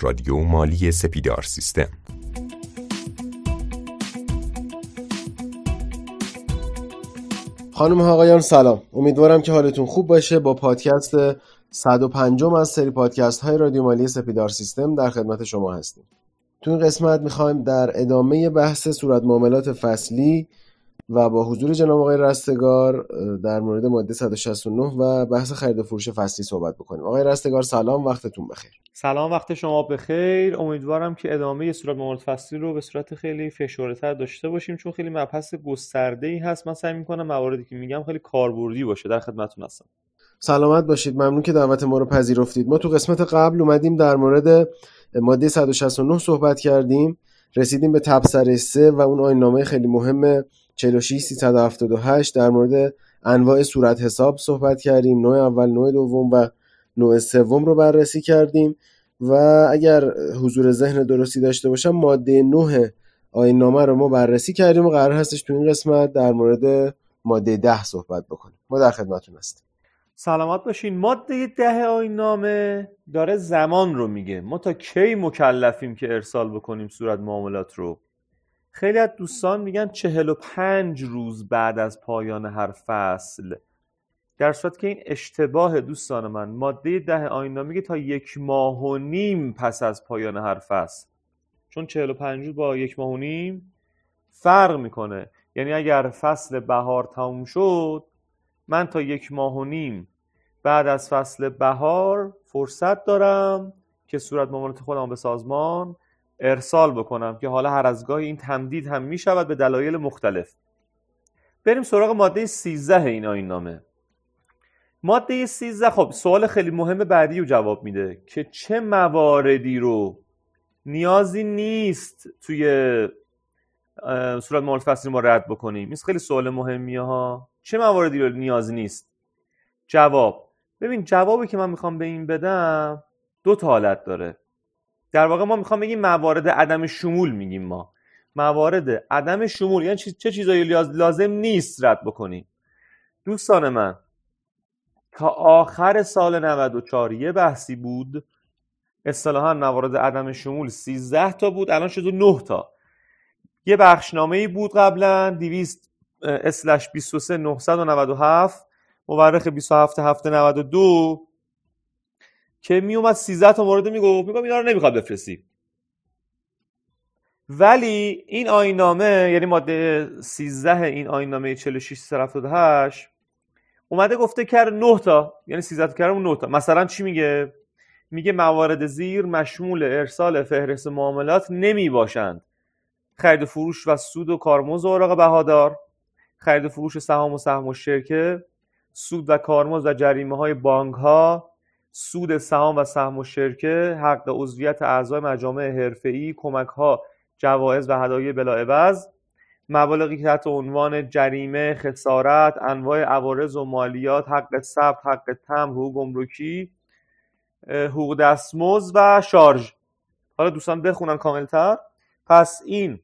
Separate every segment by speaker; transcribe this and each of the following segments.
Speaker 1: رادیو مالی سپیدار سیستم.
Speaker 2: خانم آقایان سلام. امیدوارم که حالتون خوب باشه. با پادکست 105 از سری پادکست های رادیو مالی سپیدار سیستم در خدمت شما هستیم. تو این قسمت می‌خوایم در ادامه بحث صورت معاملات فصلی و با حضور جناب آقای رستگار در مورد ماده 169 و بحث خرید و فروش فصلی صحبت بکنیم. آقای رستگار سلام وقتتون بخیر.
Speaker 3: سلام وقت شما بخیر. امیدوارم که ادامه صورت معاملات فصلی رو به صورت خیلی فشرده داشته باشیم چون خیلی مبحث گسترده ای هست. من سعی می‌کنم مواردی که میگم خیلی کاربردی باشه. در خدمتتون هستم.
Speaker 2: سلامت باشید. ممنون که دعوت ما رو پذیرفتید. ما تو قسمت قبل اومدیم در مورد ماده 169 صحبت کردیم. رسیدیم به تبصره 3 و اون آیین خیلی مهم 46 378 در مورد انواع صورت حساب صحبت کردیم. نوع اول نوع دوم و نوع سوم رو بررسی کردیم و اگر حضور ذهن درستی داشته باشم ماده 9 آیین نامه رو ما بررسی کردیم و قرار هستش تو این قسمت در مورد ماده 10 صحبت بکنیم. ما در خدمتتون هستیم.
Speaker 3: سلامت باشین. ماده ده آیین نامه داره زمان رو میگه. ما تا کی مکلفیم که ارسال بکنیم صورت معاملات رو؟ خیلی از دوستان میگن چهل و پنج روز بعد از پایان هر فصل. در صورت که این اشتباه دوستان من ماده ده آیین میگه تا یک ماه و نیم پس از پایان هر فصل. چون چهل و پنج روز با یک ماه و نیم فرق می‌کنه. یعنی اگر فصل بهار تموم شد من تا یک ماه و نیم بعد از فصل بهار فرصت دارم که صورت معاملات خودم به سازمان ارسال بکنم که حالا هر از گاهی این تمدید هم می شود به دلایل مختلف. بریم سراغ ماده 13 این آیین نامه. ماده 13 خب سوال خیلی مهم بعدی رو جواب میده که چه مواردی رو نیازی نیست توی صورت معاملات فصلی ما رد بکنیم؟ این خیلی سوال مهمیه ها. چه مواردی رو نیازی نیست؟ جواب. ببین جوابی که من می‌خوام به این بدم دو تا حالت داره. در واقع ما می‌خوام بگیم موارد عدم شمول میگیم ما. موارد عدم شمول یعنی چه چیزایی لازم نیست رد بکنیم. دوستان من تا آخر سال 94 یه بحثی بود. اصطلاحا موارد عدم شمول 13 تا بود الان شده 9 تا. یه بخشنامه ای بود قبلا 200 اسلش 23 997 مورخ 27 هفته 92 که میومد 13 تا مورد می‌گفت. میگم اینا رو نمی‌خواد بفرستی. ولی این آینامه یعنی ماده 13 این آینامه 46 378 اومده گفته کرد 9 تا یعنی 13 تا کردم 9 تا. مثلا چی میگه؟ میگه موارد زیر مشمول ارسال فهرست معاملات نمی باشند. خرید و فروش و سود و کارمز و اوراق بهادار خرید و فروش سهام و سهم و شرکه سود و کارمز و جریمه های بانک ها سود سهام و سهم و شرکه حق عضویت اعضای مجامع حرفه‌ای ها جوایز و هدایای بلاعوض مبالغی که تحت عنوان جریمه خسارت انواع عوارض و مالیات حق ثبت حق تم حقوق گمرکی حقوق دستمزد و شارژ. حالا دوستان بخونن کاملتر. پس این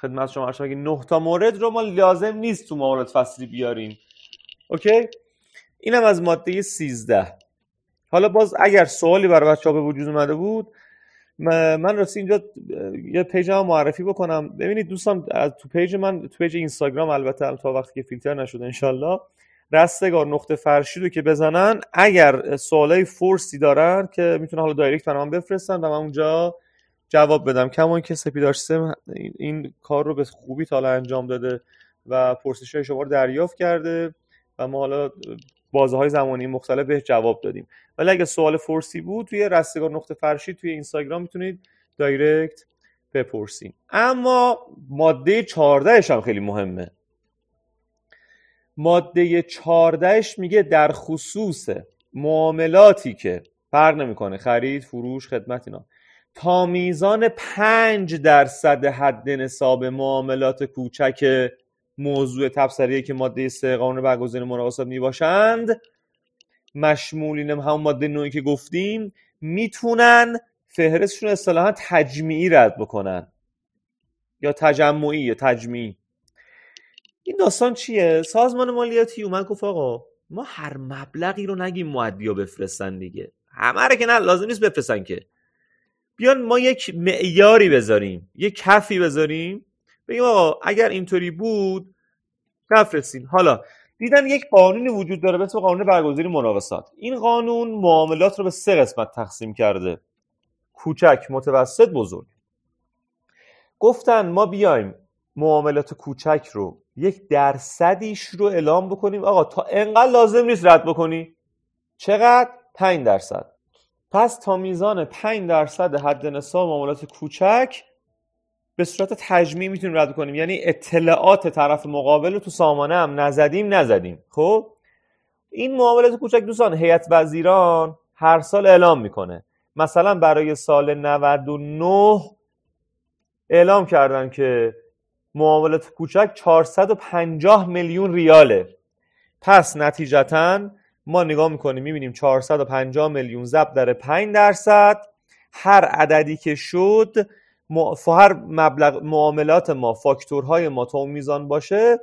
Speaker 3: خدمت شما ارشد که نه تا مورد رو ما لازم نیست تو معاملات فصلی بیاریم. اوکی؟ اینم از ماده 13 حالا باز اگر سوالی برای بچه ها به وجود اومده بود من راستی اینجا یه page هم معرفی بکنم. ببینید دوستان تو page من تو page اینستاگرام البته تا وقتی که فیلتر نشده انشالله. رستگار نقطه فرشی رو که بزنن اگر سوالای force ی دارن که می‌تونن حالا direct برام بفرستن و من اونجا جواب بدم. کما که سپیدار سیستم این کار رو به خوبی تا انجام داده و پرسش های شما رو دریافت کرده و ما حالا بازه های زمانی مختلف به جواب دادیم. ولی اگه سوال فورسی بود توی رستگار نقطه فرشی توی اینستاگرام می‌تونید دایرکت بپرسین. اما ماده 14 هم خیلی مهمه. ماده 14 میگه در خصوص معاملاتی که فرق نمی‌کنه خرید فروش خدمت اینا. تا میزان 5 درصد حد نصاب معاملات کوچک موضوع تبصریه که ماده سه قانون برگزاری مراقصات می باشند مشمولین همون ماده نوعی که گفتیم. می‌تونن فهرستشون اصطلاحا تجمیعی رد بکنن. یا تجمعی یا تجمیعی. این داستان چیه؟ سازمان مالیاتی اومد گفت آقا ما هر مبلغی رو نگیم معدیا بفرستن دیگه. همه رو که نه لازم نیست بفرستن که. بیان ما یک معیاری بذاریم یک کفی بذاریم. بگیم آقا اگر اینطوری بود نفرستین. حالا دیدن یک قانونی وجود داره به اسم قانون برگزیدی مناقصات. این قانون معاملات رو به سه قسمت تقسیم کرده. کوچک متوسط بزرگ. گفتن ما بیایم معاملات کوچک رو یک درصدیش رو اعلام بکنیم. آقا تا انقدر لازم نیست رد بکنی. چقدر؟ 5 درصد. پس تا میزان 5 درصد حد نصاب معاملات کوچک به صورت تجمیع می‌تونیم رد کنیم. یعنی اطلاعات طرف مقابل رو تو سامانه هم نزدیم نزدیم. خب؟ این معاملات کوچک دوستان هیئت وزیران هر سال اعلام می‌کنه. مثلا برای سال 99 اعلام کردن که معاملات کوچک 450 میلیون ریاله. پس نتیجتا ما نگاه می‌کنیم می‌بینیم 450 میلیون ضرب در 5 درصد. هر عددی که شد هر مبلغ معاملات ما فاکتورهای ما تا اون میزان باشه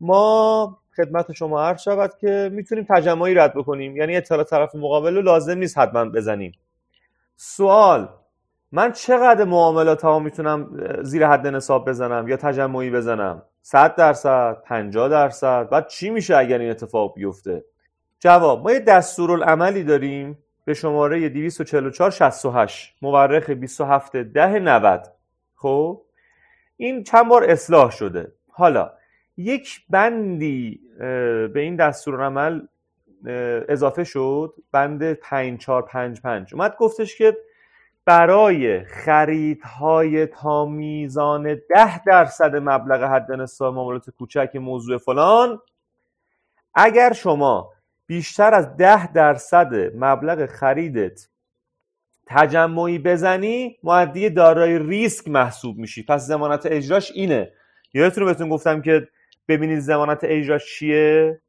Speaker 3: ما خدمت شما عرض شود که می‌تونیم تجمعی رد بکنیم. یعنی اطلاع طرف مقابل رو لازم نیست حتما بزنیم. سوال من چقدر معاملات ها می‌تونم زیر حد نصاب بزنم یا تجمعی بزنم؟ 100 درصد 50 درصد؟ بعد چی میشه اگر این اتفاق بیفته؟ جواب ما یه دستورالعملی داریم. به شماره 244 68 مورخ 27 ده 90 خب؟ این چند بار اصلاح شده. حالا یک بندی به این دستورالعمل اضافه شد. بند 5455 اومد گفتش که برای خریدهای تا میزان ده درصد مبلغ حد نصاب معاملات کوچک موضوع فلان اگر شما بیشتر از ده درصد مبلغ خریدت تجمعی بزنی معدی دارای ریسک محسوب میشی. پس زمانت اجراش اینه. یادتون بهتون گفتم که ببینید زمانت اجراش چیه؟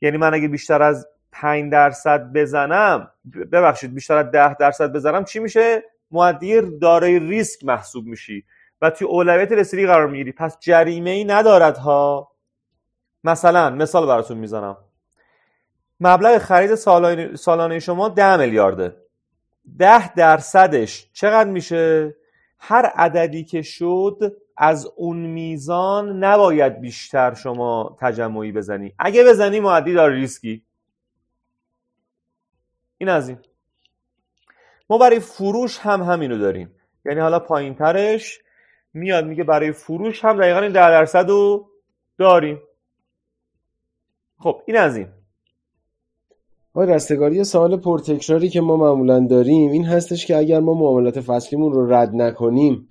Speaker 3: یعنی من اگه بیشتر از 5 درصد بزنم ببخشید بیشتر از 10 درصد بزنم چی میشه؟ معدی دارای ریسک محسوب میشی. و توی اولویت رسیدگی قرار می‌گیری. پس جریمه ای ندارد ها. مثلا مثال براتون می‌زنم. مبلغ خرید سالانه شما 10 میلیارده. 10 درصدش چقدر میشه؟ هر عددی که شد از اون میزان نباید بیشتر شما تجمعی بزنی. اگه بزنی معدی داره ریسکی. این از این. ما برای فروش هم همینو داریم. یعنی حالا پایین ترش میاد میگه برای فروش هم دقیقا این ده درصد رو داریم. خب این از این.
Speaker 2: آقای رستگاری سوال پرتکراری که ما معمولا داریم این هستش که اگر ما معاملات فصلیمون رو رد نکنیم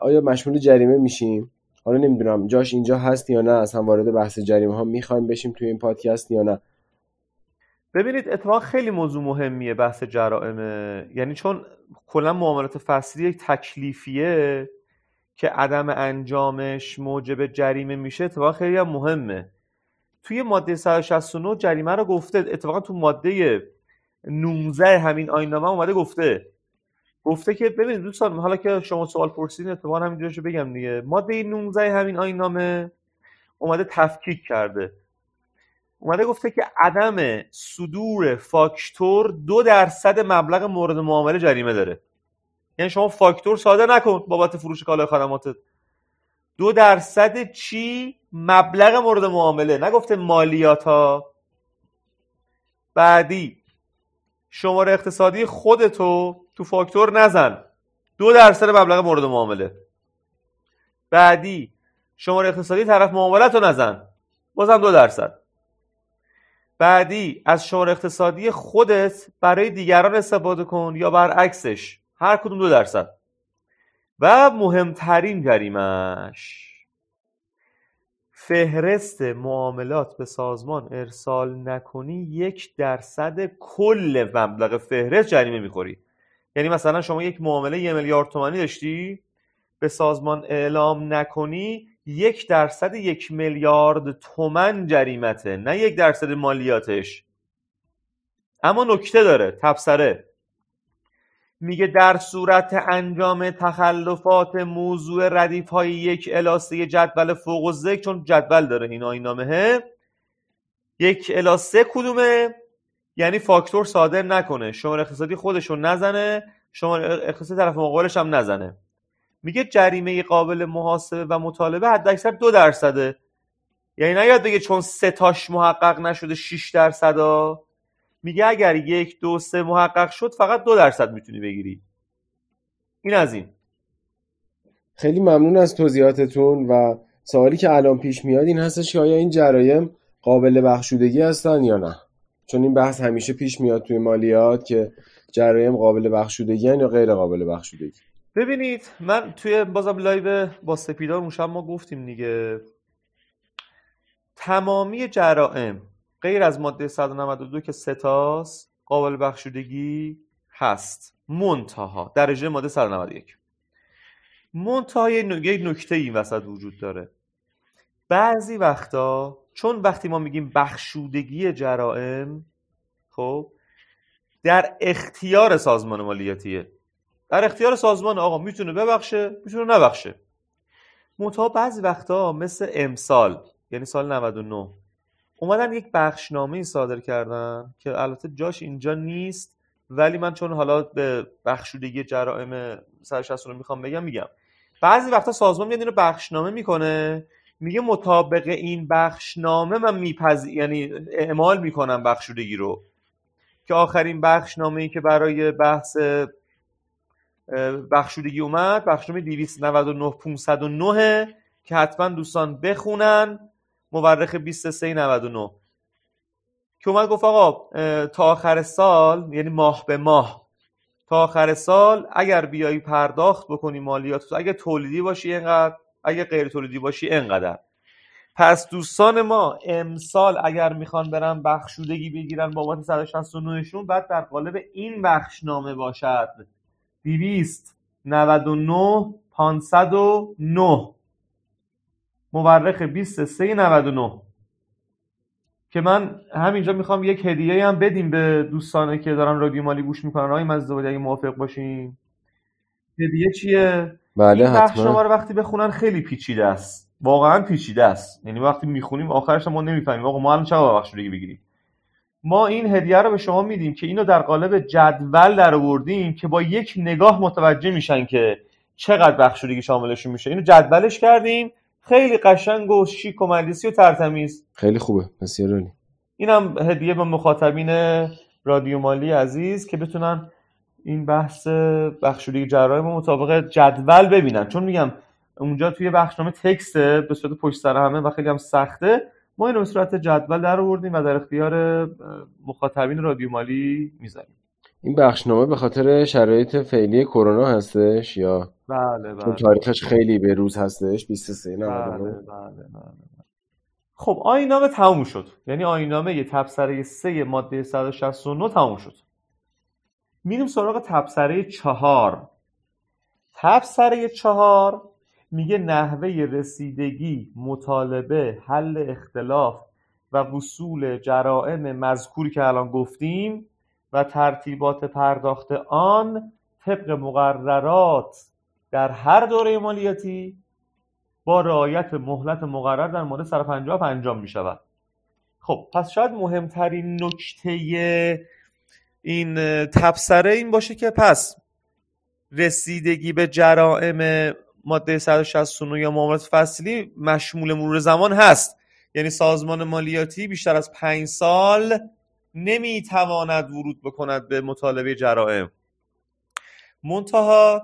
Speaker 2: آیا مشمول جریمه میشیم؟ حالا نمی‌دونم جاش اینجا هست یا نه اصلا وارد بحث جریمه ها می‌خوایم بشیم توی این پادکست یا نه.
Speaker 3: ببینید اتفاق خیلی موضوع مهمیه بحث جرائمه یعنی چون کلا معاملات فصلی یک تکلیفیه که عدم انجامش موجب جریمه میشه اتفاق خیلی هم مهمه. توی ماده 169 جریمه رو گفته. اتفاقا تو ماده 19 همین آینامه اومده گفته. گفته که ببینید دوستان حالا که شما سوال پرسیدین اتفاقا همینجوریشو بگم دیگه. ماده 19 همین آینامه اومده تفکیک کرده. اومده گفته که عدم صدور فاکتور دو درصد مبلغ مورد معامله جریمه داره. یعنی شما فاکتور صادر نکن بابت فروش کالای خدماتت. دو درصد چی مبلغ مورد معامله؟ نگفته مالیات ها بعدی شماره اقتصادی خودتو تو فاکتور نزن. دو درصد مبلغ مورد معامله. بعدی شماره اقتصادی طرف معاملت رو نزن. بازم دو درصد. بعدی از شماره اقتصادی خودت برای دیگران استفاده کن یا برعکسش. هر کدوم دو درصد. و مهمترین جریمش فهرست معاملات به سازمان ارسال نکنی یک درصد کل مبلغ فهرست جریمه می‌خوری. یعنی مثلا شما یک معامله یه میلیارد تومانی داشتی به سازمان اعلام نکنی یک درصد یک میلیارد تومن جریمته نه یک درصد مالیاتش. اما نکته داره تبصره. میگه در صورت انجام تخلفات موضوع ردیف های یک الاسه جدول فوق و ذکر چون جدول داره این آینامه یک الاسه کدومه؟ یعنی فاکتور صادر نکنه. شماره اقتصادی خودشون نزنه شما اقتصاد طرف مقابلش هم نزنه. میگه جریمه قابل محاسبه و مطالبه حد اکثر دو درصده. یعنی نیاد بگه چون سه تاش محقق نشده 6 درصد میگه اگر یک دو سه محقق شد فقط دو درصد می‌تونی بگیری. این از این.
Speaker 2: خیلی ممنون از توضیحاتتون و سوالی که الان پیش میاد این هستش که آیا این جرایم قابل بخشودگی هستن یا نه؟ چون این بحث همیشه پیش میاد توی مالیات که جرایم قابل بخشودگی یا غیر قابل بخشودگی.
Speaker 3: ببینید من توی بازم live با سپیدار اون ما گفتیم دیگه. تمامی جرائم غیر از ماده 192 که ستاست قابل بخشودگی هست. منتها درجه ماده 191 منتها یک نکته این وسط وجود داره. بعضی وقتا چون وقتی ما میگیم بخشودگی جرائم خب در اختیار سازمان مالیاتیه. در اختیار سازمان آقا می‌تونه ببخشه می‌تونه نبخشه. منتها بعضی وقتا مثل امسال یعنی سال 99 اومدن یک بخشنامه صادر کردن که البته جاش اینجا نیست ولی من چون حالا به بخشودگی جرائم 160 رو می‌خوام بگم میگم. بعضی وقتا سازمان میاد اینو بخشنامه می‌کنه میگه مطابق این بخشنامه من میپذ یعنی اعمال می‌کنم بخشودگی رو. که آخرین بخشنامه ای که برای بحث بخشودگی اومد بخشنامه 299 509 که حتما دوستان بخونن. مورخ 2399 که اومد گفت آقا تا آخر سال یعنی ماه به ماه تا آخر سال اگر بیایی پرداخت بکنی مالیات اگر تولیدی باشی اینقدر اگر غیر تولیدی باشی اینقدر. پس دوستان ما امسال اگر می‌خوان برن بخشودگی بگیرن بابت 169 شون بعد در قالب این بخشنامه باشد. 299 509 مورخ 2399 که من همینجا می‌خوام یک هدیه هم بدیم به دوستانه که دارن رادیو مالی گوش می‌کنن. آقای مزدوری اگه موافق باشین. هدیه چیه؟
Speaker 2: بله
Speaker 3: این بخش شما رو وقتی بخونن خیلی پیچیده است. واقعا پیچیده است. یعنی وقتی می‌خونیم آخرش ما نمی‌فهمیم. آقا ما الان چه بخش دیگه بگیریم؟ ما این هدیه رو به شما میدیم که اینو در قالب جدول در آوردیم که با یک نگاه متوجه میشن که چقدر بخشودگی شاملشون میشه. اینو جدولش کردیم. خیلی قشنگ و شیک و مجلسی و ترتمیز.
Speaker 2: خیلی خوبه. بسیار عالی.
Speaker 3: اینم هدیه به مخاطبین رادیو مالی عزیز که بتونن این بحث بخشودگی جرایم مطابق جدول ببینن. چون میگم اونجا توی بخشنامه تکسته به صورت پشت سر همه و خیلی هم سخته. ما این به صورت جدول در آوردیم و در اختیار مخاطبین رادیو مالی می‌ذاریم.
Speaker 2: این بخشنامه به خاطر شرایط فعلی کرونا هستش یا
Speaker 3: بله بله.
Speaker 2: تاریخش خیلی به روز هستش 23
Speaker 3: بله بله, بله, بله. خب آینامه تموم شد. یعنی آینامه تبصره 3 ماده 169 تموم شد. میریم سراغ تبصره 4 تبصره 4 میگه نحوه رسیدگی مطالبه حل اختلاف و وصول جرائم مذکوری که الان گفتیم. و ترتیبات پرداخت آن طبق مقررات در هر دوره مالیاتی با رعایت مهلت مقرر در مورد 150 انجام می شود خب پس شاید مهمترین نکته این تبصره این باشه که پس رسیدگی به جرائم ماده 169 یا معاملات فصلی مشمول مرور زمان هست. یعنی سازمان مالیاتی بیشتر از پنج سال نمی‌تواند ورود بکند به مطالبه جرائم. منتها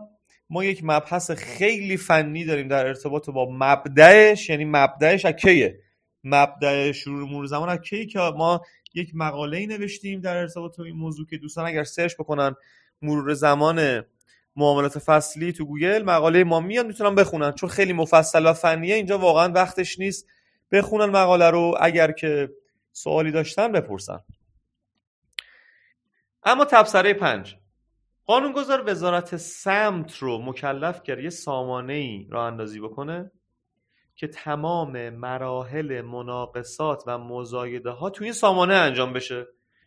Speaker 3: ما یک مبحث خیلی فنی داریم در ارتباط با مبدعش یعنی مبدعش از کیه؟ مبدع شروع مرور زمان از کی که ما یک مقاله ای نوشتیم در ارتباط با این موضوع که دوستان اگر سرچ بکنن مرور زمان معاملات فصلی تو گوگل مقاله ما میان می‌تونن بخونن. چون خیلی مفصل و فنیه اینجا واقعا وقتش نیست. بخونن مقاله رو اگر که سوالی داشتن بپرسن. اما تبصره پنج. قانونگذار وزارت سمت رو مکلف کرد یه سامانه ای را اندازی بکنه که تمام مراحل مناقصات و مزایده ها توی این سامانه انجام بشه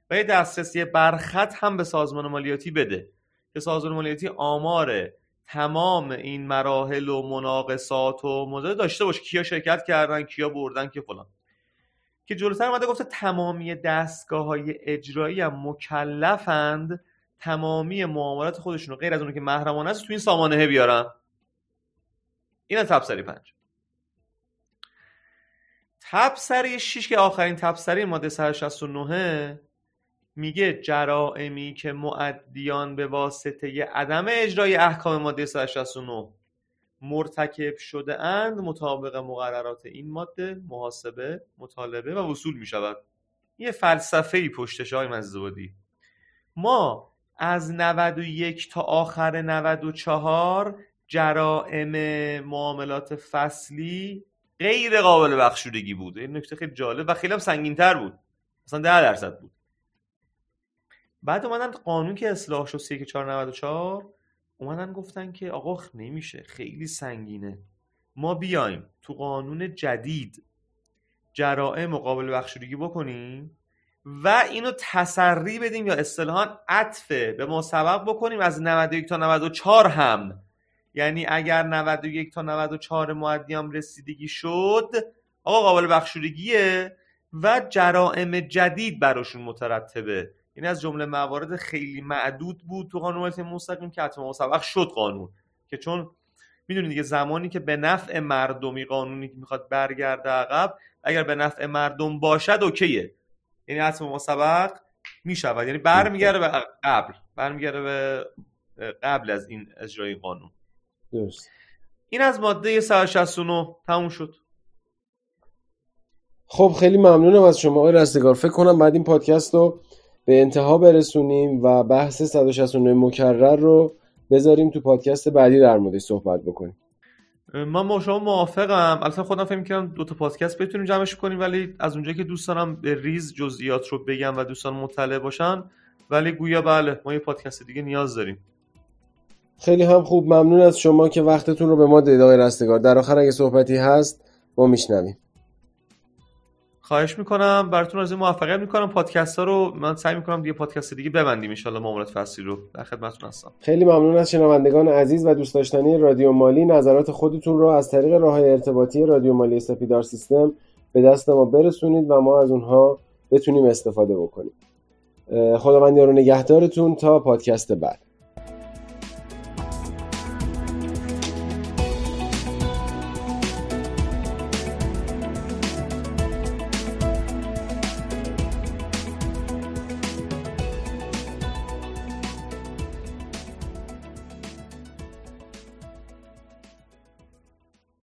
Speaker 3: و یه دسترسی برخط هم به سازمان مالیاتی بده که سازمان مالیاتی آمار تمام این مراحل و مناقصات و مزایده داشته باشه. کیا شرکت کردن کیا بردن که فلان. که جلوتر اومده گفته تمامی دستگاه های اجرایی هم مکلفند. تمامی معاملات خودشون رو غیر از اون که محرمانه است تو این سامانه بیارن. این از تبصری پنج. تبصری 6 که آخرین تبصری ماده 169 میگه جرائمی که معدیان به واسطه عدم اجرای احکام ماده 169 مرتکب شده اند مطابق مقررات این ماده محاسبه مطالبه و وصول می شود یه فلسفه ای پشتش های مزدودی ما از 91 تا آخر 94 جرائم معاملات فصلی غیر قابل بخشودگی بود. این نکته خیلی جالب و خیلی هم سنگین تر بود. مثلا 10 درصد بود. بعد اومدن قانون که اصلاح شد 3494 اومدن گفتن که آقا نمیشه خیلی سنگینه. ما بیایم تو قانون جدید جرائم مقابل بخشودگی بکنیم و اینو تسری بدیم یا اصطلاحا عطفه به ما سبب بکنیم از 91 تا 94 هم. یعنی اگر 91 تا 94 معدیام رسیدگی شد آقا قابل بخشودگیه و جرائم جدید براشون مترتبه. این از جمله موارد خیلی معدود بود تو قانون مستقیم که حتما مسبق شد قانون. که چون می‌دونید دیگه زمانی که به نفع مردمی قانونی که می‌خواد برگرده عقب اگر به نفع مردم باشد اوکیه. یعنی حتما مسبق می‌شود. یعنی برمیگرده به قبل. برمیگرده به قبل از این اجرای قانون.
Speaker 2: درست.
Speaker 3: این از ماده 169 تموم شد.
Speaker 2: خب خیلی ممنونم از شما. آقای رستگار فکر کنم بعد این پادکست رو به انتها برسونیم و بحث 169 مکرر رو بذاریم تو پادکست بعدی در موردش صحبت بکنیم.
Speaker 3: من با شما موافقم. البته خودم فکر می‌کردم دو تا پادکست بتونیم جمعش کنیم ولی از اونجایی که دوست دارم به ریز جزئیات رو بگم و دوستان مطلع باشن. ولی گویا بله ما یه پادکست دیگه نیاز داریم.
Speaker 2: خیلی هم خوب. ممنون از شما که وقتتون رو به ما دادید آقای رستگار. در آخر اگه صحبتی هست ما میشنویم.
Speaker 3: خواهش می‌کنم براتون از موفقیت می‌کنم. پادکست ها رو من سعی می‌کنم دیگه پادکست دیگه ببندیم ان معاملات فصلی رو در خدمتتون هستم.
Speaker 2: خیلی ممنون از شنوندگان عزیز و دوست داشتنی رادیو مالی. نظرات خودتون رو از طریق راه ارتباطی رادیو مالی سپیدار سیستم به دست ما برسونید و ما از اونها بتونیم استفاده بکنیم. خداوند یارو نگهدارتون تا پادکست بعد.